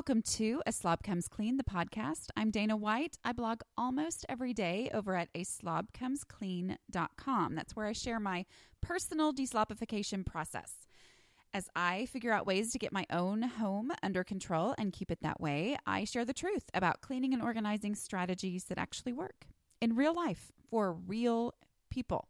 welcome to A Slob Comes Clean, the podcast. I'm Dana White. I blog almost every day over at a slobcomesclean.com. That's where I share my personal deslobification process. As I figure out ways to get my own home under control and keep it that way, I share the truth about cleaning and organizing strategies that actually work in real life for real people.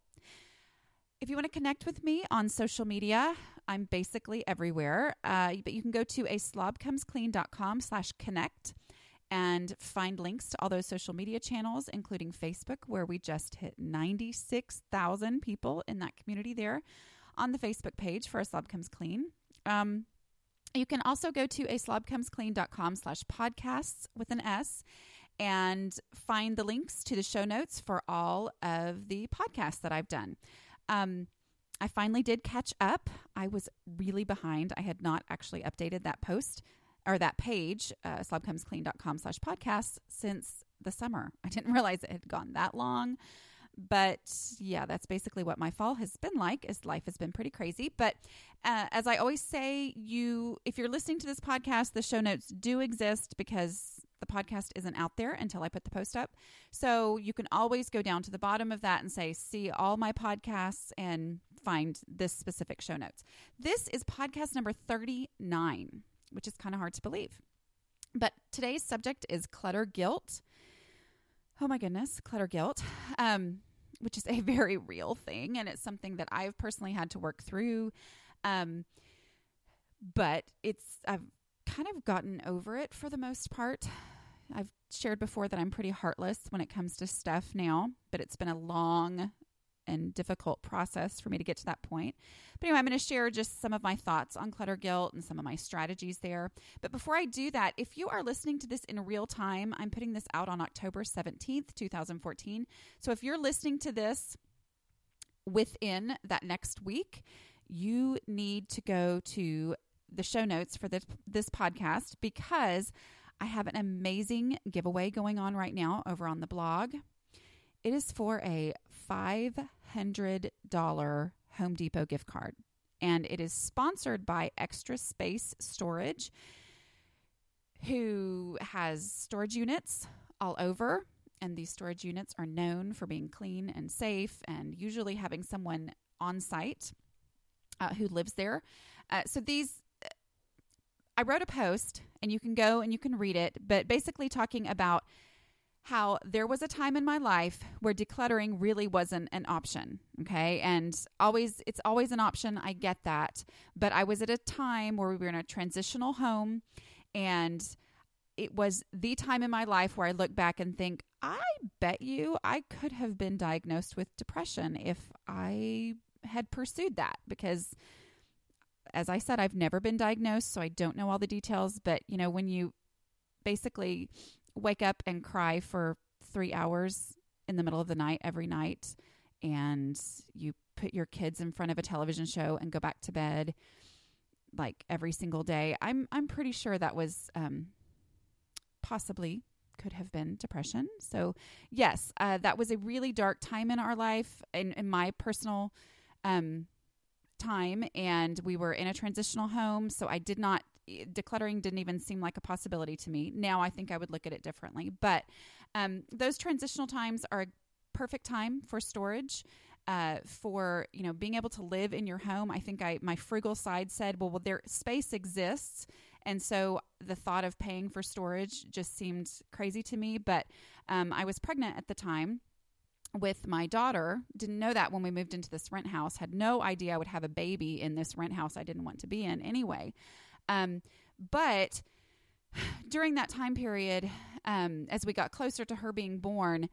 If you want to connect with me on social media, I'm basically everywhere. Uh, but you can go to a slobcomesclean.com slash connect and find links to all those social media channels, including Facebook, where we just hit 96,000 people in that community there on the Facebook page for a slob comes clean. Um, you can also go to a slobcomesclean.com slash podcasts with an S and find the links to the show notes for all of the podcasts that I've done. Um, I finally did catch up. I was really behind. I had not actually updated that post or that page, uh, slobcomesclean.com slash podcasts, since the summer. I didn't realize it had gone that long. But yeah, that's basically what my fall has been like. Is life has been pretty crazy. But uh, as I always say, you if you're listening to this podcast, the show notes do exist because the podcast isn't out there until I put the post up. So you can always go down to the bottom of that and say, see all my podcasts and find this specific show notes. This is podcast number 39, which is kind of hard to believe. But today's subject is clutter guilt. Oh my goodness, clutter guilt, um, which is a very real thing. And it's something that I've personally had to work through. Um, but it's, I've kind of gotten over it for the most part. I've shared before that I'm pretty heartless when it comes to stuff now, but it's been a long and difficult process for me to get to that point. But anyway, I'm going to share just some of my thoughts on clutter guilt and some of my strategies there. But before I do that, if you are listening to this in real time, I'm putting this out on October 17th, 2014. So if you're listening to this within that next week, you need to go to the show notes for this this podcast because I have an amazing giveaway going on right now over on the blog. It is for a $500 Home Depot gift card, and it is sponsored by Extra Space Storage, who has storage units all over. And these storage units are known for being clean and safe, and usually having someone on site uh, who lives there. Uh, so these I wrote a post and you can go and you can read it, but basically talking about how there was a time in my life where decluttering really wasn't an option. Okay. And always, it's always an option. I get that. But I was at a time where we were in a transitional home and it was the time in my life where I look back and think, I bet you I could have been diagnosed with depression if I had pursued that because as I said, I've never been diagnosed, so I don't know all the details. But, you know, when you basically wake up and cry for three hours in the middle of the night every night, and you put your kids in front of a television show and go back to bed like every single day, I'm I'm pretty sure that was um, possibly could have been depression. So yes, uh, that was a really dark time in our life, in, in my personal um, time and we were in a transitional home. So I did not, decluttering didn't even seem like a possibility to me. Now I think I would look at it differently. But um, those transitional times are a perfect time for storage. Uh, for you know being able to live in your home, I think I my frugal side said, well, well, there space exists, and so the thought of paying for storage just seemed crazy to me. But um, I was pregnant at the time, with my daughter. Didn't know that when we moved into this rent house. Had no idea I would have a baby in this rent house I didn't want to be in anyway. Um, but during that time period, um, as we got closer to her being born,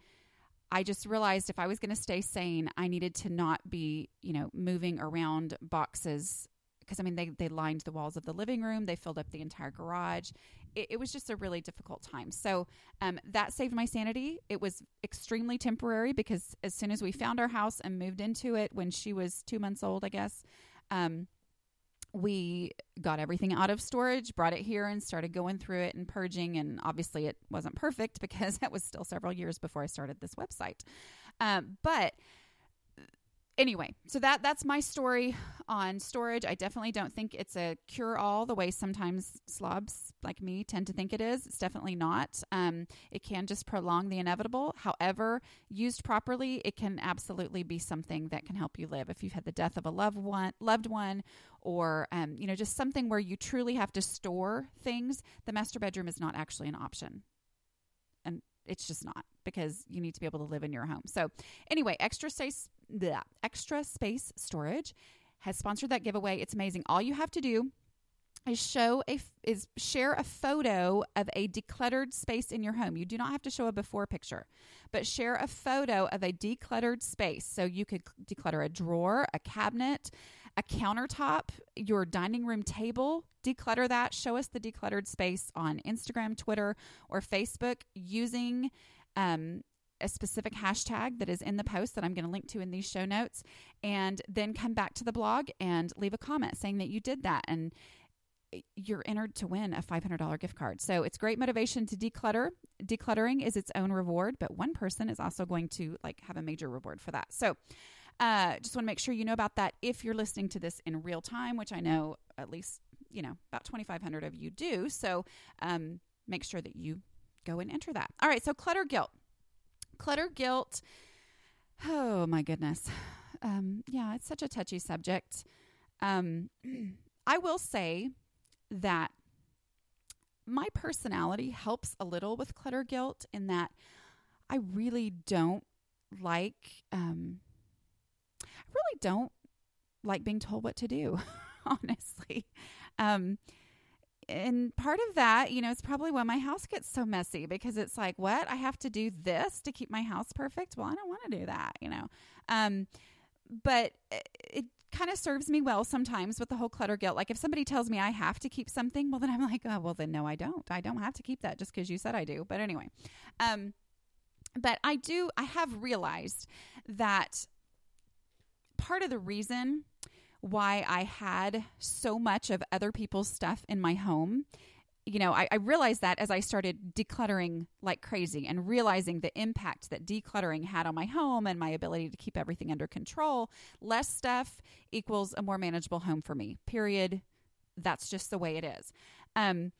I just realized if I was going to stay sane, I needed to not be, you know, moving around boxes because I mean they they lined the walls of the living room, they filled up the entire garage. It, it was just a really difficult time. So um, that saved my sanity. It was extremely temporary because as soon as we found our house and moved into it when she was two months old, I guess. Um, we got everything out of storage, brought it here, and started going through it and purging. And obviously, it wasn't perfect because that was still several years before I started this website. Um, but anyway, so that that's my story on storage. I definitely don't think it's a cure all the way sometimes slobs like me tend to think it is. It's definitely not. Um, it can just prolong the inevitable. However, used properly, it can absolutely be something that can help you live. If you've had the death of a loved one, loved one, or um, you know, just something where you truly have to store things, the master bedroom is not actually an option. And it's just not because you need to be able to live in your home. So, anyway, extra space, bleh, extra space storage has sponsored that giveaway. It's amazing. All you have to do is show a is share a photo of a decluttered space in your home. You do not have to show a before picture, but share a photo of a decluttered space. So you could declutter a drawer, a cabinet, a countertop, your dining room table, declutter that. Show us the decluttered space on Instagram, Twitter, or Facebook using um, a specific hashtag that is in the post that I'm going to link to in these show notes. And then come back to the blog and leave a comment saying that you did that. And you're entered to win a $500 gift card. So it's great motivation to declutter. Decluttering is its own reward, but one person is also going to like have a major reward for that. So uh, just want to make sure you know about that if you're listening to this in real time, which I know at least, you know, about 2,500 of you do. So um, make sure that you go and enter that. All right. So clutter guilt. Clutter guilt. Oh my goodness. Um, yeah, it's such a touchy subject. Um, I will say that my personality helps a little with clutter guilt in that I really don't like um really don't like being told what to do, honestly. Um and part of that, you know, it's probably why my house gets so messy because it's like, what? I have to do this to keep my house perfect? Well, I don't want to do that, you know. Um but it kind of serves me well sometimes with the whole clutter guilt. Like if somebody tells me I have to keep something, well then I'm like, oh well then no, I don't. I don't have to keep that just because you said I do. But anyway, um, but I do. I have realized that part of the reason why I had so much of other people's stuff in my home you know, I, I, realized that as I started decluttering like crazy and realizing the impact that decluttering had on my home and my ability to keep everything under control. Less stuff equals a more manageable home for me, period. That's just the way it is. Um,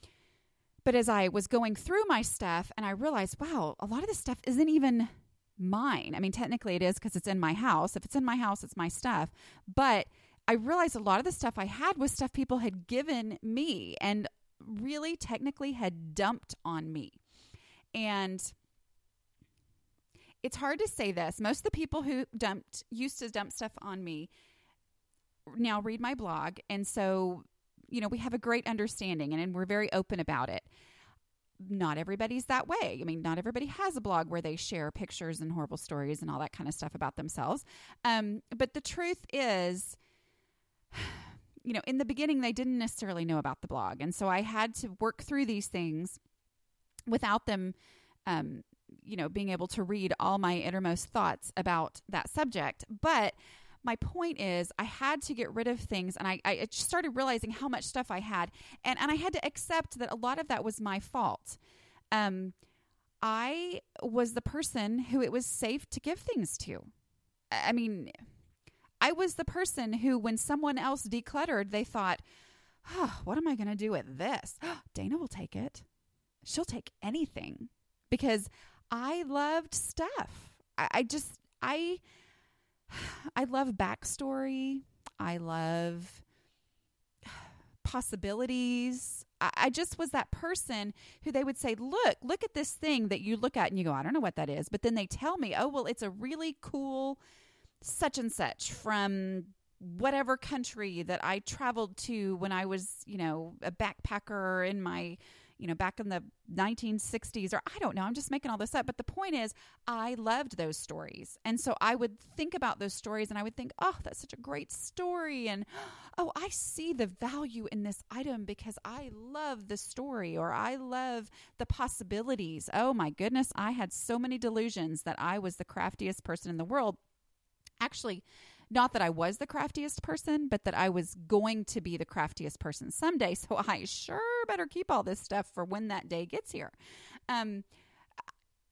but as I was going through my stuff and I realized, wow, a lot of this stuff isn't even mine. I mean, technically it is because it's in my house. If it's in my house, it's my stuff. But I realized a lot of the stuff I had was stuff people had given me. And really technically had dumped on me. And it's hard to say this. Most of the people who dumped used to dump stuff on me now read my blog. And so, you know, we have a great understanding and, and we're very open about it. Not everybody's that way. I mean, not everybody has a blog where they share pictures and horrible stories and all that kind of stuff about themselves. Um, but the truth is, you know, in the beginning, they didn't necessarily know about the blog. And so I had to work through these things without them, um, you know, being able to read all my innermost thoughts about that subject. But my point is, I had to get rid of things, and I, I started realizing how much stuff I had, and, and I had to accept that a lot of that was my fault. Um, I was the person who it was safe to give things to. I mean, I was the person who, when someone else decluttered, they thought, oh, what am I going to do with this? Dana will take it. She'll take anything because I loved stuff. I, I just, I, I love backstory. I love possibilities. I, just was that person who they would say, Look, look at this thing that you look at and you go, I don't know what that is. But then they tell me, Oh, well, it's a really cool such and such from whatever country that I traveled to when I was, you know, a backpacker in my, you know, back in the 1960s, or I don't know, I'm just making all this up. But the point is, I loved those stories. And so I would think about those stories and I would think, oh, that's such a great story. And oh, I see the value in this item because I love the story or I love the possibilities. Oh my goodness, I had so many delusions that I was the craftiest person in the world actually not that I was the craftiest person, but that I was going to be the craftiest person someday. So I sure better keep all this stuff for when that day gets here. Um,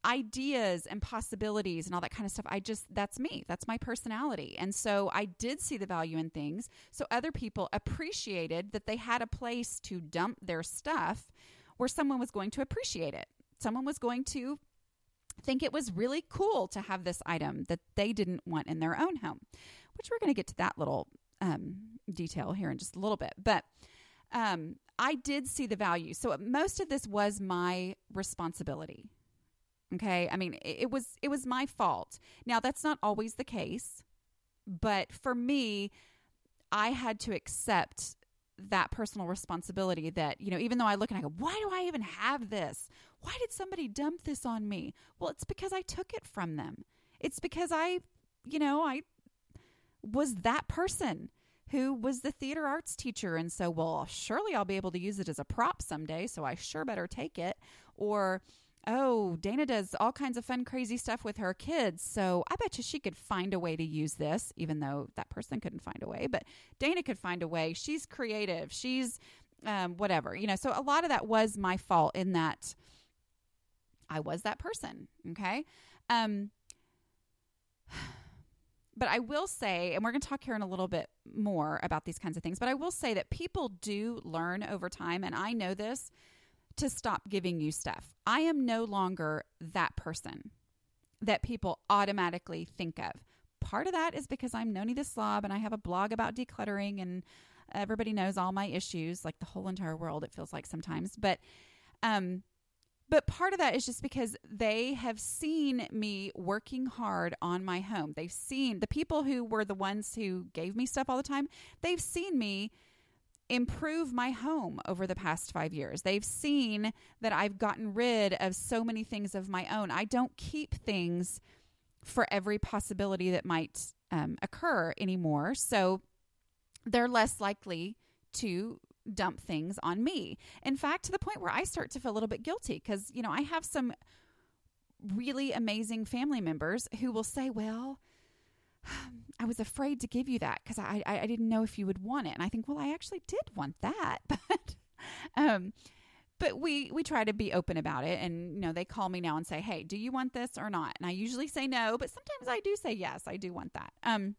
ideas and possibilities and all that kind of stuff. I just, that's me. That's my personality. And so I did see the value in things. So other people appreciated that they had a place to dump their stuff where someone was going to appreciate it. Someone was going to think it was really cool to have this item that they didn't want in their own home, which we're going to get to that little um, detail here in just a little bit. But um, I did see the value. So most of this was my responsibility. Okay. I mean, it, it was it was my fault. Now that's not always the case, but for me, I had to accept that personal responsibility that, you know, even though I look and I go, why do I even have this? Why did somebody dump this on me? Well, it's because I took it from them. It's because I, you know, I was that person who was the theater arts teacher. And so, well, surely I'll be able to use it as a prop someday. So I sure better take it. Or, oh, Dana does all kinds of fun, crazy stuff with her kids. So I bet you she could find a way to use this, even though that person couldn't find a way. But Dana could find a way. She's creative. She's um, whatever, you know. So a lot of that was my fault in that I was that person. Okay. Um, but I will say, and we're going to talk here in a little bit more about these kinds of things, but I will say that people do learn over time, and I know this to stop giving you stuff. I am no longer that person that people automatically think of. Part of that is because I'm Nony the Slob and I have a blog about decluttering and everybody knows all my issues, like the whole entire world, it feels like sometimes. But um but part of that is just because they have seen me working hard on my home. They've seen the people who were the ones who gave me stuff all the time, they've seen me improve my home over the past five years. They've seen that I've gotten rid of so many things of my own. I don't keep things for every possibility that might um, occur anymore. So they're less likely to dump things on me. In fact, to the point where I start to feel a little bit guilty because, you know, I have some really amazing family members who will say, well, I was afraid to give you that because I, I, I didn't know if you would want it. And I think, well, I actually did want that, but um, but we we try to be open about it. And you know, they call me now and say, hey, do you want this or not? And I usually say no, but sometimes I do say yes, I do want that. Um,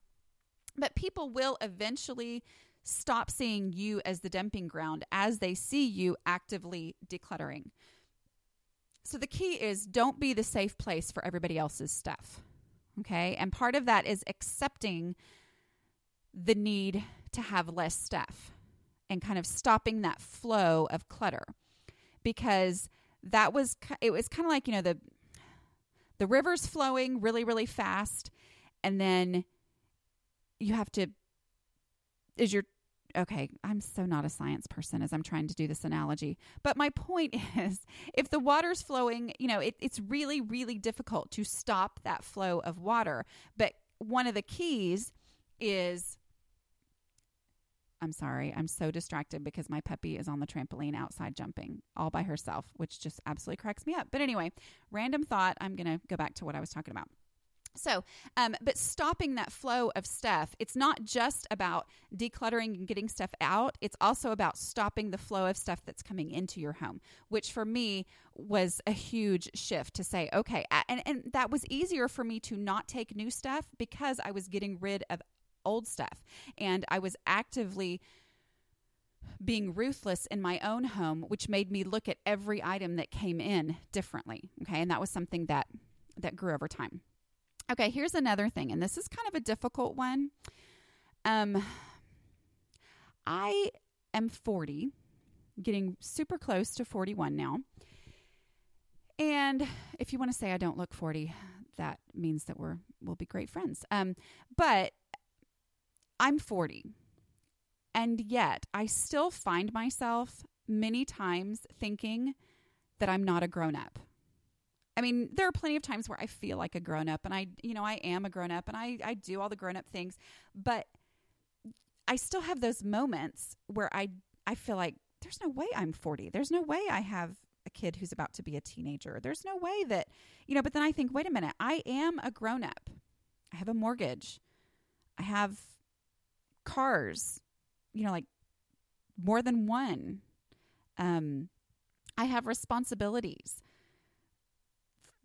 but people will eventually stop seeing you as the dumping ground as they see you actively decluttering. So the key is don't be the safe place for everybody else's stuff. Okay. And part of that is accepting the need to have less stuff and kind of stopping that flow of clutter because that was it was kind of like you know the the river's flowing really really fast and then you have to is your okay, I'm so not a science person as I'm trying to do this analogy. But my point is if the water's flowing, you know, it, it's really, really difficult to stop that flow of water. But one of the keys is I'm sorry, I'm so distracted because my puppy is on the trampoline outside jumping all by herself, which just absolutely cracks me up. But anyway, random thought. I'm going to go back to what I was talking about. So, um, but stopping that flow of stuff, it's not just about decluttering and getting stuff out. It's also about stopping the flow of stuff that's coming into your home, which for me was a huge shift to say, okay, and, and that was easier for me to not take new stuff because I was getting rid of old stuff and I was actively being ruthless in my own home, which made me look at every item that came in differently. Okay. And that was something that, that grew over time. Okay, here's another thing, and this is kind of a difficult one. Um, I am 40, getting super close to 41 now. And if you want to say I don't look 40, that means that we're we'll be great friends. Um, but I'm 40. And yet I still find myself many times thinking that I'm not a grown up. I mean, there are plenty of times where I feel like a grown up and I, you know, I am a grown up and I, I do all the grown up things, but I still have those moments where I, I feel like there's no way I'm 40. There's no way I have a kid who's about to be a teenager. There's no way that, you know, but then I think, wait a minute, I am a grown up. I have a mortgage. I have cars, you know, like more than one. Um, I have responsibilities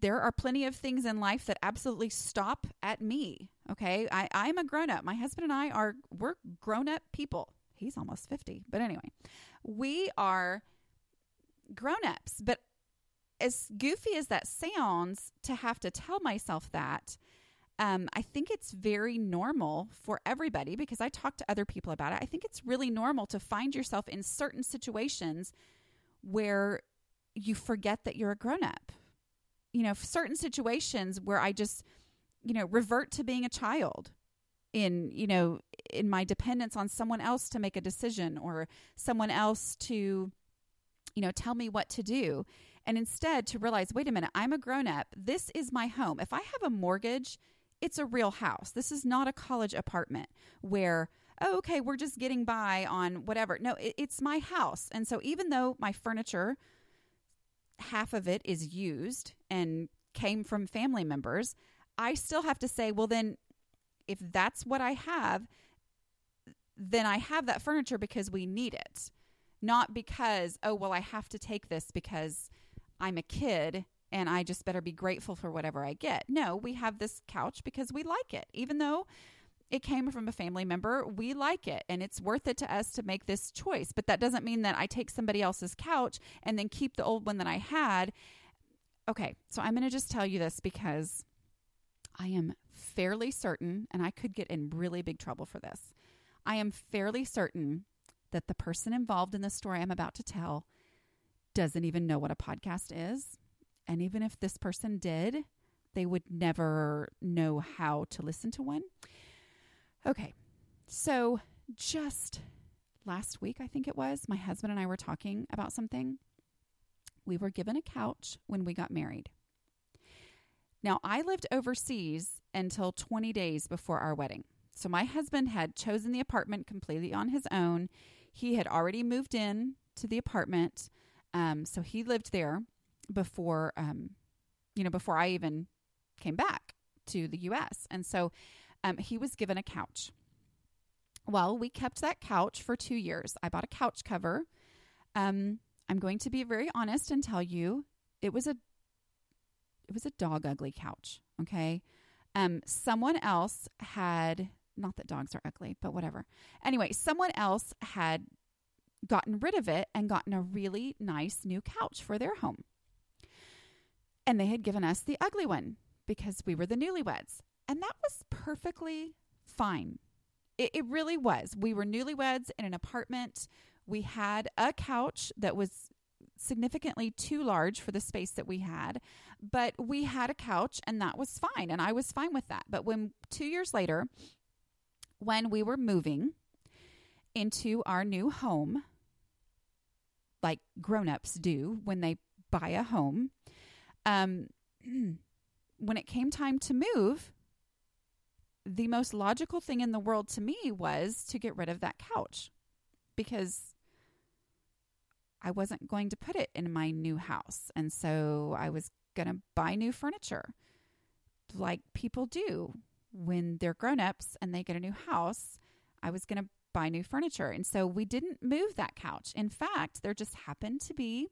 there are plenty of things in life that absolutely stop at me. Okay. I, I'm a grown up. My husband and I are, we're grown up people. He's almost 50. But anyway, we are grown ups. But as goofy as that sounds to have to tell myself that, um, I think it's very normal for everybody because I talk to other people about it. I think it's really normal to find yourself in certain situations where you forget that you're a grown up. You know, certain situations where I just, you know, revert to being a child in, you know, in my dependence on someone else to make a decision or someone else to, you know, tell me what to do. And instead to realize, wait a minute, I'm a grown up. This is my home. If I have a mortgage, it's a real house. This is not a college apartment where, oh, okay, we're just getting by on whatever. No, it, it's my house. And so even though my furniture, half of it is used and came from family members, I still have to say, well, then if that's what I have, then I have that furniture because we need it, not because, oh, well, I have to take this because I'm a kid and I just better be grateful for whatever I get. No, we have this couch because we like it. Even though it came from a family member, we like it and it's worth it to us to make this choice. But that doesn't mean that I take somebody else's couch and then keep the old one that I had. Okay, so I'm going to just tell you this because I am fairly certain, and I could get in really big trouble for this. I am fairly certain that the person involved in the story I'm about to tell doesn't even know what a podcast is and even if this person did, they would never know how to listen to one. Okay. So just last week, I think it was, my husband and I were talking about something. We were given a couch when we got married. Now, I lived overseas until 20 days before our wedding. So my husband had chosen the apartment completely on his own. He had already moved in to the apartment. Um, so he lived there before um, you know before I even came back to the U.S. And so um, he was given a couch. Well, we kept that couch for two years. I bought a couch cover. Um, I'm going to be very honest and tell you it was a it was a dog ugly couch. Okay, um, someone else had not that dogs are ugly, but whatever. Anyway, someone else had gotten rid of it and gotten a really nice new couch for their home. And they had given us the ugly one because we were the newlyweds. And that was perfectly fine. It, it really was. We were newlyweds in an apartment. We had a couch that was significantly too large for the space that we had, but we had a couch and that was fine. And I was fine with that. But when two years later, when we were moving into our new home, like grown ups do when they buy a home, um, when it came time to move, the most logical thing in the world to me was to get rid of that couch because I wasn't going to put it in my new house. And so I was going to buy new furniture like people do when they're grown ups and they get a new house. I was going to buy new furniture. And so we didn't move that couch. In fact, there just happened to be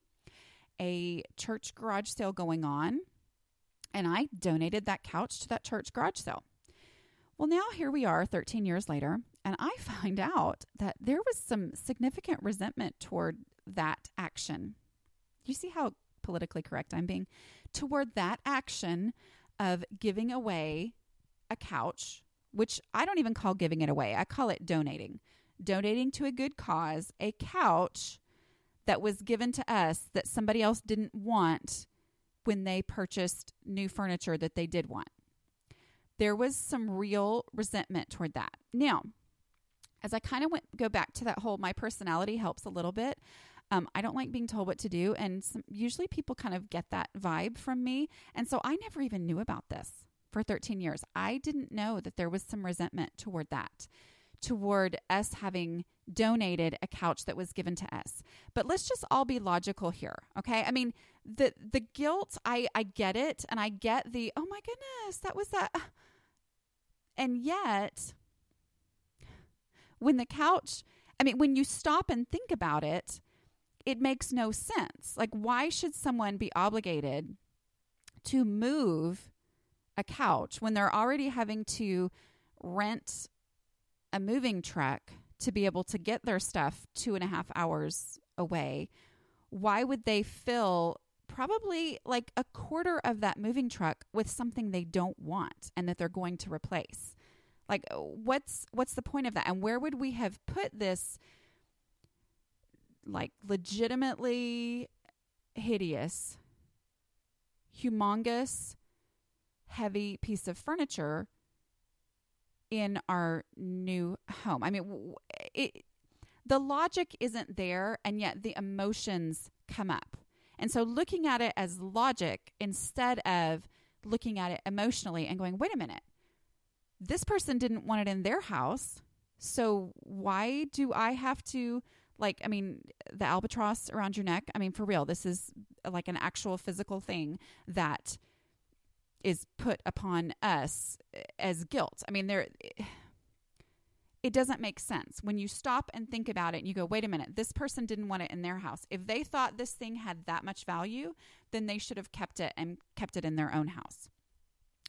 a church garage sale going on, and I donated that couch to that church garage sale. Well, now here we are 13 years later, and I find out that there was some significant resentment toward that action. You see how politically correct I'm being? Toward that action of giving away a couch, which I don't even call giving it away, I call it donating. Donating to a good cause, a couch that was given to us that somebody else didn't want when they purchased new furniture that they did want. There was some real resentment toward that. Now, as I kind of went go back to that whole my personality helps a little bit. Um, I don't like being told what to do, and some, usually people kind of get that vibe from me. And so I never even knew about this for 13 years. I didn't know that there was some resentment toward that toward us having donated a couch that was given to us. But let's just all be logical here, okay? I mean, the the guilt, I I get it and I get the oh my goodness, that was that and yet when the couch, I mean, when you stop and think about it, it makes no sense. Like why should someone be obligated to move a couch when they're already having to rent a moving truck to be able to get their stuff two and a half hours away, why would they fill probably like a quarter of that moving truck with something they don't want and that they're going to replace? Like uh, what's what's the point of that? And where would we have put this like legitimately hideous humongous heavy piece of furniture in our new home. I mean, it, the logic isn't there, and yet the emotions come up. And so, looking at it as logic instead of looking at it emotionally and going, wait a minute, this person didn't want it in their house. So, why do I have to, like, I mean, the albatross around your neck? I mean, for real, this is like an actual physical thing that is put upon us as guilt. I mean, there it doesn't make sense when you stop and think about it and you go, wait a minute, this person didn't want it in their house. If they thought this thing had that much value, then they should have kept it and kept it in their own house.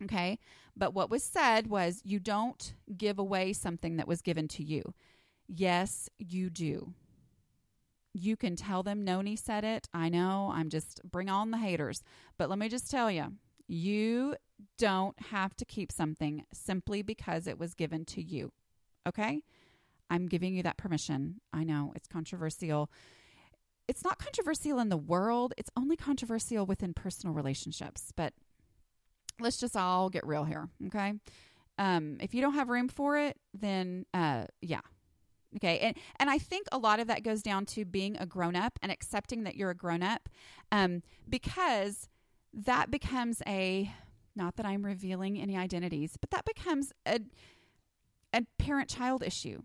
Okay. But what was said was you don't give away something that was given to you. Yes, you do. You can tell them Nony said it. I know. I'm just bring on the haters. But let me just tell you, you don't have to keep something simply because it was given to you. Okay? I'm giving you that permission. I know it's controversial. It's not controversial in the world, it's only controversial within personal relationships. But let's just all get real here. Okay? Um, if you don't have room for it, then uh, yeah, okay and and i think a lot of that goes down to being a grown up and accepting that you're a grown up um, because that becomes a not that I'm revealing any identities, but that becomes a a parent child issue.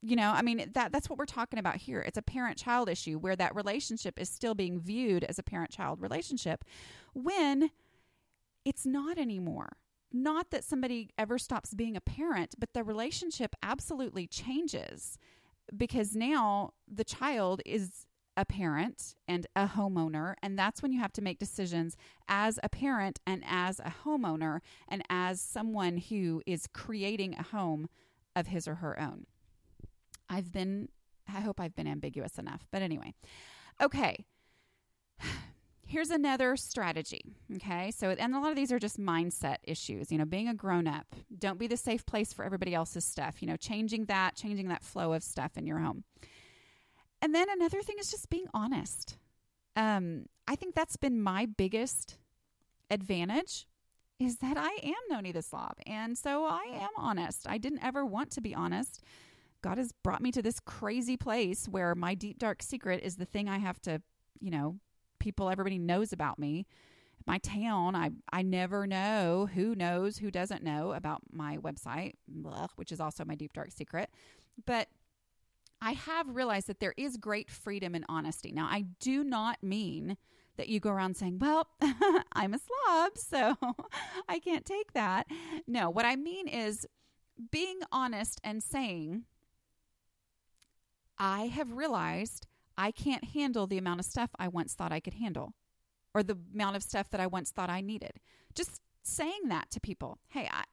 You know, I mean that that's what we're talking about here. It's a parent child issue where that relationship is still being viewed as a parent child relationship when it's not anymore. Not that somebody ever stops being a parent, but the relationship absolutely changes because now the child is a parent and a homeowner. And that's when you have to make decisions as a parent and as a homeowner and as someone who is creating a home of his or her own. I've been, I hope I've been ambiguous enough. But anyway, okay. Here's another strategy. Okay. So, and a lot of these are just mindset issues. You know, being a grown up, don't be the safe place for everybody else's stuff. You know, changing that, changing that flow of stuff in your home. And then another thing is just being honest. Um, I think that's been my biggest advantage is that I am Nony the Slob. And so I am honest. I didn't ever want to be honest. God has brought me to this crazy place where my deep, dark secret is the thing I have to, you know, people, everybody knows about me. My town, I, I never know who knows, who doesn't know about my website, which is also my deep, dark secret. But I have realized that there is great freedom in honesty. Now, I do not mean that you go around saying, Well, I'm a slob, so I can't take that. No, what I mean is being honest and saying, I have realized I can't handle the amount of stuff I once thought I could handle or the amount of stuff that I once thought I needed. Just saying that to people. Hey, I,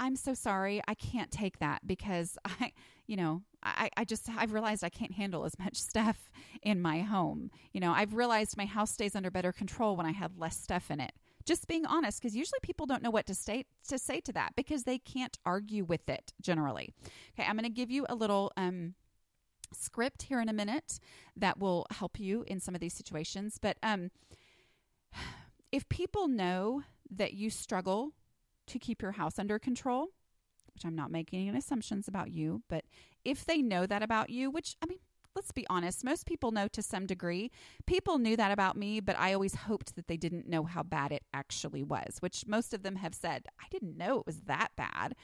I'm so sorry. I can't take that because I, you know, I, I just, I've realized I can't handle as much stuff in my home. You know, I've realized my house stays under better control when I have less stuff in it. Just being honest, because usually people don't know what to say to say to that because they can't argue with it generally. Okay, I'm going to give you a little um, script here in a minute that will help you in some of these situations. But um, if people know that you struggle to keep your house under control, which I'm not making any assumptions about you, but if they know that about you, which I mean, let's be honest, most people know to some degree. People knew that about me, but I always hoped that they didn't know how bad it actually was, which most of them have said, I didn't know it was that bad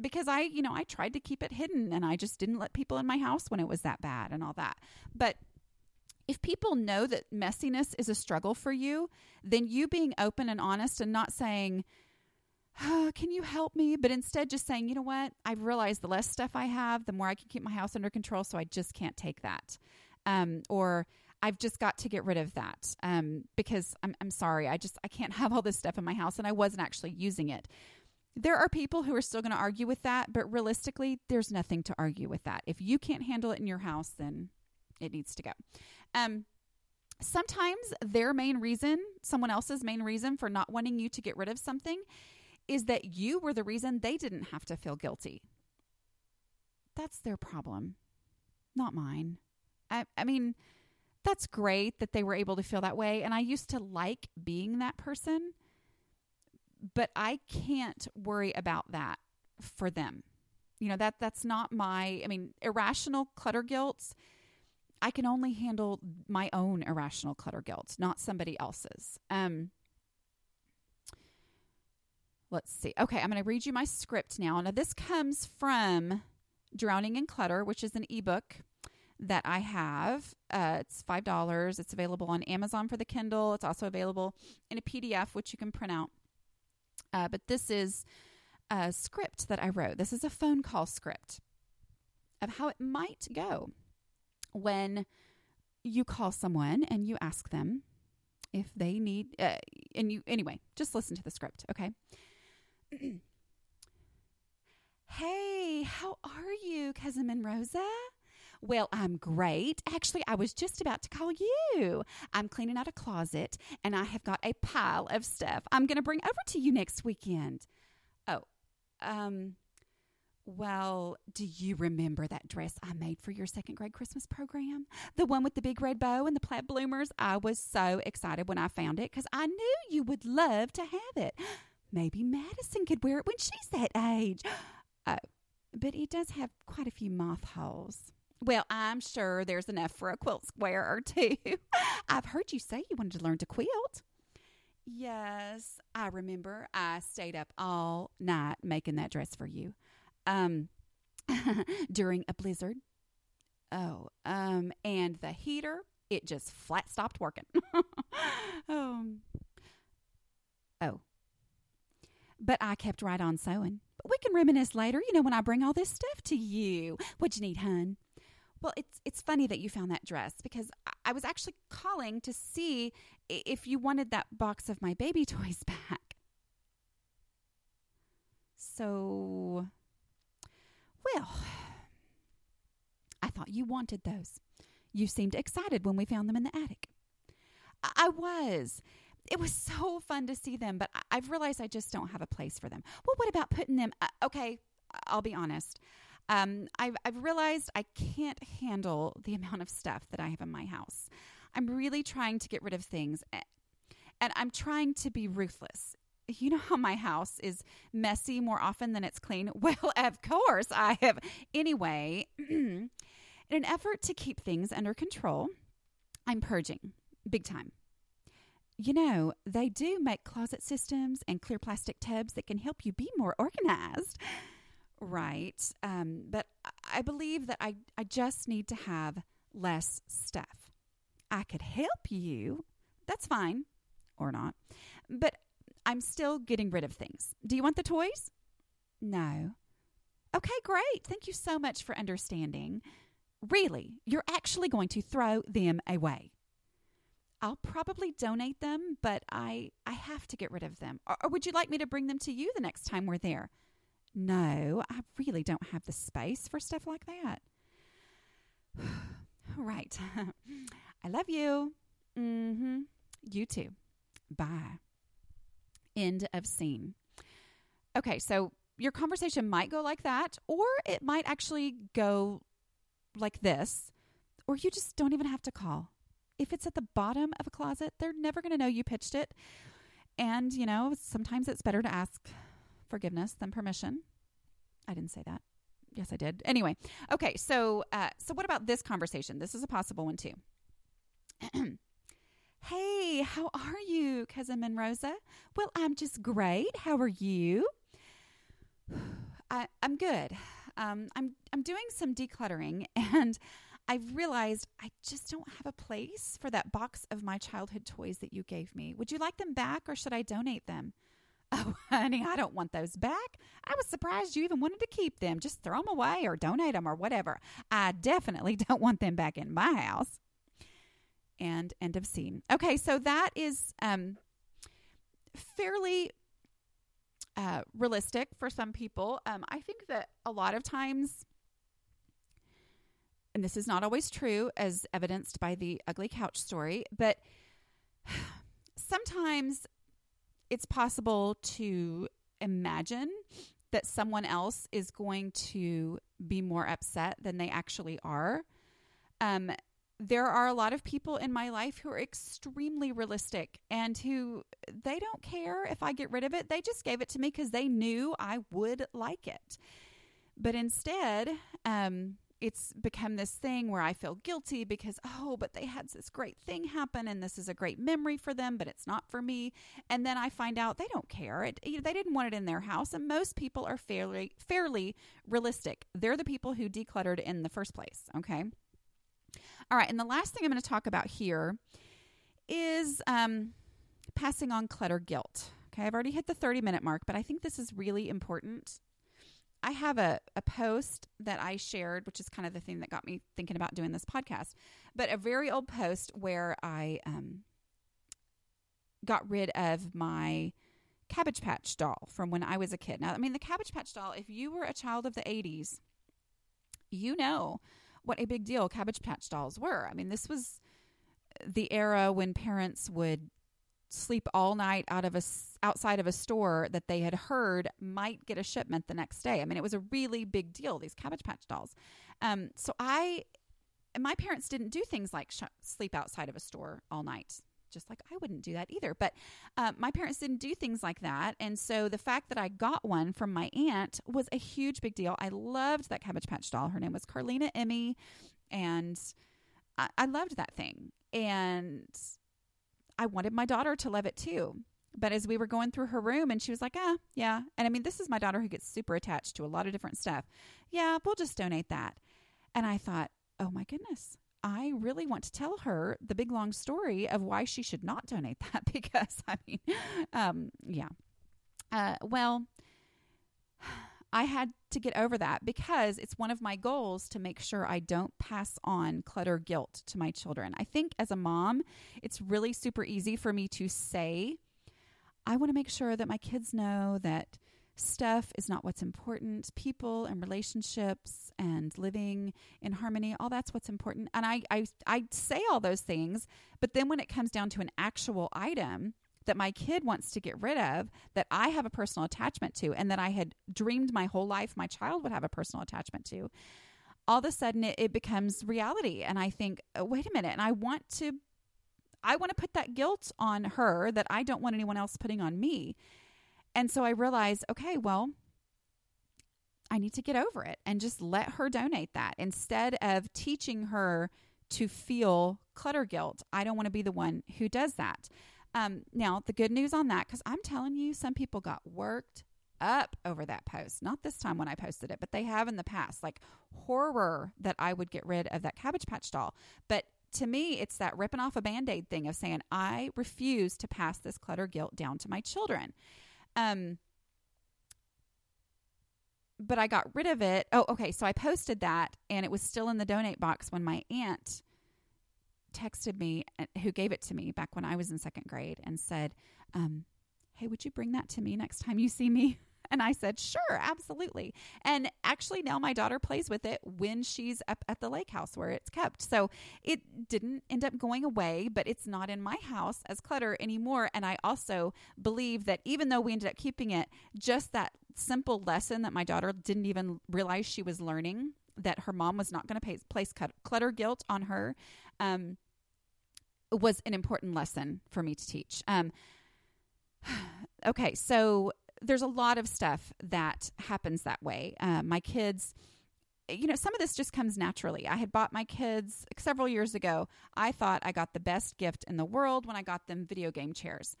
because I, you know, I tried to keep it hidden and I just didn't let people in my house when it was that bad and all that. But if people know that messiness is a struggle for you, then you being open and honest and not saying, oh, can you help me? But instead, just saying, you know what? I've realized the less stuff I have, the more I can keep my house under control. So I just can't take that. Um, or I've just got to get rid of that um, because I'm, I'm sorry. I just I can't have all this stuff in my house, and I wasn't actually using it. There are people who are still going to argue with that, but realistically, there's nothing to argue with that. If you can't handle it in your house, then it needs to go. Um, sometimes their main reason, someone else's main reason for not wanting you to get rid of something, is that you were the reason they didn't have to feel guilty. That's their problem, not mine. I, I mean, that's great that they were able to feel that way. And I used to like being that person, but I can't worry about that for them. You know, that that's not my I mean, irrational clutter guilt. I can only handle my own irrational clutter guilt, not somebody else's. Um let's see. Okay, I'm going to read you my script now. Now this comes from Drowning in Clutter, which is an ebook that I have. Uh, it's five dollars. It's available on Amazon for the Kindle. It's also available in a PDF, which you can print out. Uh, but this is a script that I wrote. This is a phone call script of how it might go when you call someone and you ask them if they need. Uh, and you anyway, just listen to the script, okay? hey, how are you, cousin Monrosa? Well, I'm great. Actually, I was just about to call you. I'm cleaning out a closet and I have got a pile of stuff I'm going to bring over to you next weekend. Oh, um, well, do you remember that dress I made for your second grade Christmas program? The one with the big red bow and the plaid bloomers? I was so excited when I found it because I knew you would love to have it. Maybe Madison could wear it when she's that age. Oh, but it does have quite a few moth holes. Well, I'm sure there's enough for a quilt square or two. I've heard you say you wanted to learn to quilt. Yes, I remember. I stayed up all night making that dress for you. Um, during a blizzard. Oh, um, and the heater, it just flat stopped working. um, oh, but I kept right on sewing. But we can reminisce later, you know, when I bring all this stuff to you. What'd you need, hun? Well, it's it's funny that you found that dress because I was actually calling to see if you wanted that box of my baby toys back. So, well, I thought you wanted those. You seemed excited when we found them in the attic. I was. It was so fun to see them, but I've realized I just don't have a place for them. Well, what about putting them? Uh, okay, I'll be honest. Um, I've, I've realized I can't handle the amount of stuff that I have in my house. I'm really trying to get rid of things, and I'm trying to be ruthless. You know how my house is messy more often than it's clean? Well, of course I have. Anyway, in an effort to keep things under control, I'm purging big time. You know, they do make closet systems and clear plastic tubs that can help you be more organized. Right. Um, but I believe that I, I just need to have less stuff. I could help you. That's fine. Or not. But I'm still getting rid of things. Do you want the toys? No. Okay, great. Thank you so much for understanding. Really, you're actually going to throw them away. I'll probably donate them, but I I have to get rid of them. Or, or would you like me to bring them to you the next time we're there? No, I really don't have the space for stuff like that. Right. I love you. Mm-hmm. You too. Bye. End of scene. Okay, so your conversation might go like that, or it might actually go like this, or you just don't even have to call. If it's at the bottom of a closet, they're never going to know you pitched it. And, you know, sometimes it's better to ask forgiveness than permission. I didn't say that. Yes, I did. Anyway, okay. So, uh, so what about this conversation? This is a possible one too. hey, how are you, cousin Monrosa? Well, I'm just great. How are you? I, I'm good. Um, I'm I'm doing some decluttering, and I've realized I just don't have a place for that box of my childhood toys that you gave me. Would you like them back, or should I donate them? Oh, honey, I don't want those back. I was surprised you even wanted to keep them. Just throw them away or donate them or whatever. I definitely don't want them back in my house. And end of scene. Okay, so that is um, fairly uh, realistic for some people. Um, I think that a lot of times, and this is not always true, as evidenced by the ugly couch story, but sometimes it's possible to imagine that someone else is going to be more upset than they actually are. Um, there are a lot of people in my life who are extremely realistic and who they don't care if I get rid of it. They just gave it to me because they knew I would like it. But instead, um, it's become this thing where I feel guilty because, oh, but they had this great thing happen and this is a great memory for them, but it's not for me. And then I find out they don't care. It, they didn't want it in their house. And most people are fairly, fairly realistic. They're the people who decluttered in the first place. Okay. All right. And the last thing I'm going to talk about here is um, passing on clutter guilt. Okay. I've already hit the 30 minute mark, but I think this is really important I have a, a post that I shared, which is kind of the thing that got me thinking about doing this podcast, but a very old post where I um, got rid of my Cabbage Patch doll from when I was a kid. Now, I mean, the Cabbage Patch doll, if you were a child of the 80s, you know what a big deal Cabbage Patch dolls were. I mean, this was the era when parents would sleep all night out of a outside of a store that they had heard might get a shipment the next day. I mean, it was a really big deal. These Cabbage Patch dolls. Um, so I, my parents didn't do things like sh- sleep outside of a store all night. Just like I wouldn't do that either. But uh, my parents didn't do things like that. And so the fact that I got one from my aunt was a huge big deal. I loved that Cabbage Patch doll. Her name was Carlina Emmy. And I, I loved that thing. And I wanted my daughter to love it too. But as we were going through her room and she was like, ah, yeah. And I mean, this is my daughter who gets super attached to a lot of different stuff. Yeah, we'll just donate that. And I thought, oh my goodness, I really want to tell her the big long story of why she should not donate that because, I mean, um, yeah. Uh, well, I had to get over that because it's one of my goals to make sure I don't pass on clutter guilt to my children. I think as a mom, it's really super easy for me to say, I want to make sure that my kids know that stuff is not what's important. People and relationships and living in harmony, all that's what's important. And I, I, I say all those things, but then when it comes down to an actual item, that my kid wants to get rid of that I have a personal attachment to and that I had dreamed my whole life my child would have a personal attachment to, all of a sudden it, it becomes reality. And I think, oh, wait a minute, and I want to. I want to put that guilt on her that I don't want anyone else putting on me. And so I realized, okay, well, I need to get over it and just let her donate that instead of teaching her to feel clutter guilt. I don't want to be the one who does that. Um, now, the good news on that, because I'm telling you, some people got worked up over that post. Not this time when I posted it, but they have in the past. Like horror that I would get rid of that Cabbage Patch doll. But to me, it's that ripping off a band aid thing of saying, I refuse to pass this clutter guilt down to my children. Um, but I got rid of it. Oh, okay. So I posted that and it was still in the donate box when my aunt texted me, uh, who gave it to me back when I was in second grade, and said, um, Hey, would you bring that to me next time you see me? And I said, Sure, absolutely. And actually, now my daughter plays with it when she's up at the lake house where it's kept. So it didn't end up going away, but it's not in my house as clutter anymore. And I also believe that even though we ended up keeping it, just that simple lesson that my daughter didn't even realize she was learning that her mom was not going to place clutter guilt on her. Um, was an important lesson for me to teach. Um, okay, so there's a lot of stuff that happens that way. Uh, my kids, you know, some of this just comes naturally. I had bought my kids several years ago. I thought I got the best gift in the world when I got them video game chairs.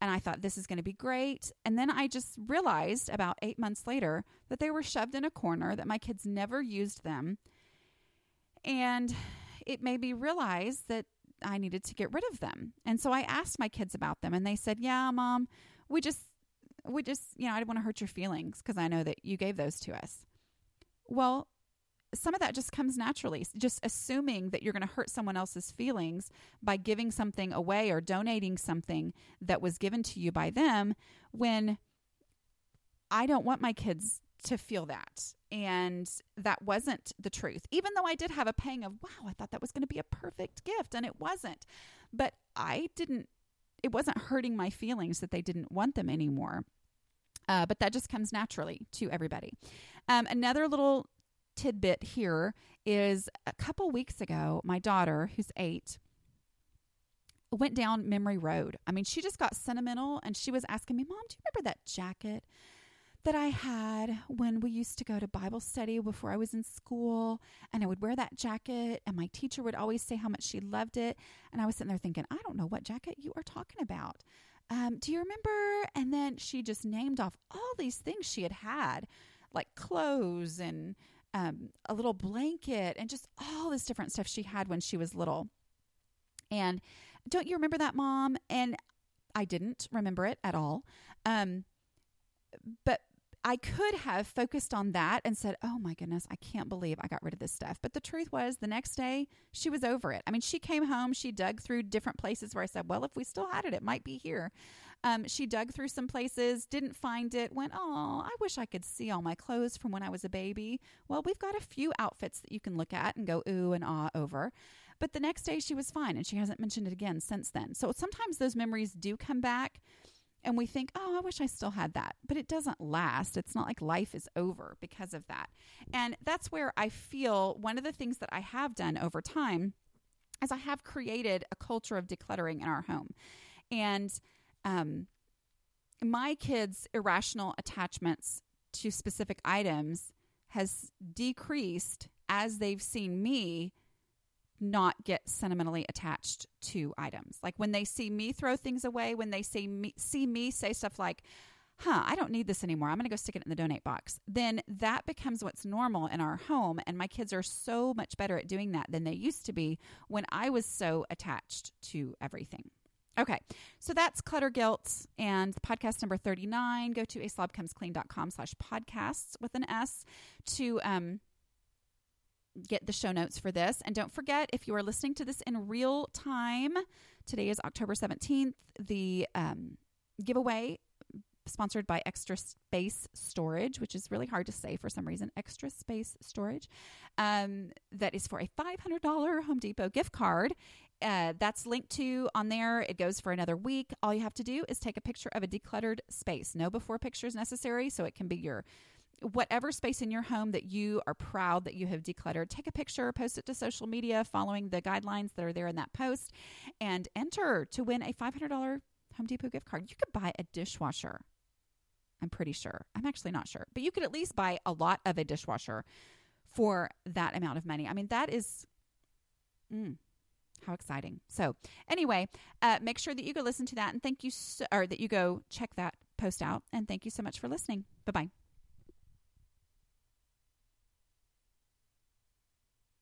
And I thought this is going to be great. And then I just realized about eight months later that they were shoved in a corner, that my kids never used them. And it made me realize that I needed to get rid of them. And so I asked my kids about them and they said, "Yeah, mom, we just we just, you know, I didn't want to hurt your feelings because I know that you gave those to us." Well, some of that just comes naturally. Just assuming that you're going to hurt someone else's feelings by giving something away or donating something that was given to you by them when I don't want my kids to feel that. And that wasn't the truth. Even though I did have a pang of, wow, I thought that was going to be a perfect gift, and it wasn't. But I didn't, it wasn't hurting my feelings that they didn't want them anymore. Uh, but that just comes naturally to everybody. Um, another little tidbit here is a couple weeks ago, my daughter, who's eight, went down memory road. I mean, she just got sentimental and she was asking me, Mom, do you remember that jacket that I had when we used to go to Bible study before I was in school. And I would wear that jacket, and my teacher would always say how much she loved it. And I was sitting there thinking, I don't know what jacket you are talking about. Um, do you remember? And then she just named off all these things she had had, like clothes and um, a little blanket and just all this different stuff she had when she was little. And don't you remember that, mom? And I didn't remember it at all. Um, but I could have focused on that and said, Oh my goodness, I can't believe I got rid of this stuff. But the truth was, the next day, she was over it. I mean, she came home, she dug through different places where I said, Well, if we still had it, it might be here. Um, she dug through some places, didn't find it, went, Oh, I wish I could see all my clothes from when I was a baby. Well, we've got a few outfits that you can look at and go ooh and ah over. But the next day, she was fine, and she hasn't mentioned it again since then. So sometimes those memories do come back and we think, oh, I wish I still had that. But it doesn't last. It's not like life is over because of that. And that's where I feel one of the things that I have done over time is I have created a culture of decluttering in our home. And um, my kids' irrational attachments to specific items has decreased as they've seen me not get sentimentally attached to items. Like when they see me throw things away, when they see me see me say stuff like, "Huh, I don't need this anymore. I'm going to go stick it in the donate box." Then that becomes what's normal in our home and my kids are so much better at doing that than they used to be when I was so attached to everything. Okay, so that's clutter guilt and podcast number 39. Go to aslobcomesclean.com slash podcasts with an S to um, get the show notes for this. And don't forget, if you are listening to this in real time, today is October 17th, the um, giveaway sponsored by Extra Space Storage, which is really hard to say for some reason. Extra Space Storage. Um, that is for a $500 Home Depot gift card. Uh, that's linked to on there. It goes for another week. All you have to do is take a picture of a decluttered space. No before pictures necessary, so it can be your whatever space in your home that you are proud that you have decluttered, take a picture, post it to social media following the guidelines that are there in that post, and enter to win a $500 Home Depot gift card. You could buy a dishwasher. I'm pretty sure. I'm actually not sure, but you could at least buy a lot of a dishwasher for that amount of money. I mean, that is. Mm, how exciting. So, anyway, uh, make sure that you go listen to that and thank you, so, or that you go check that post out. And thank you so much for listening. Bye bye.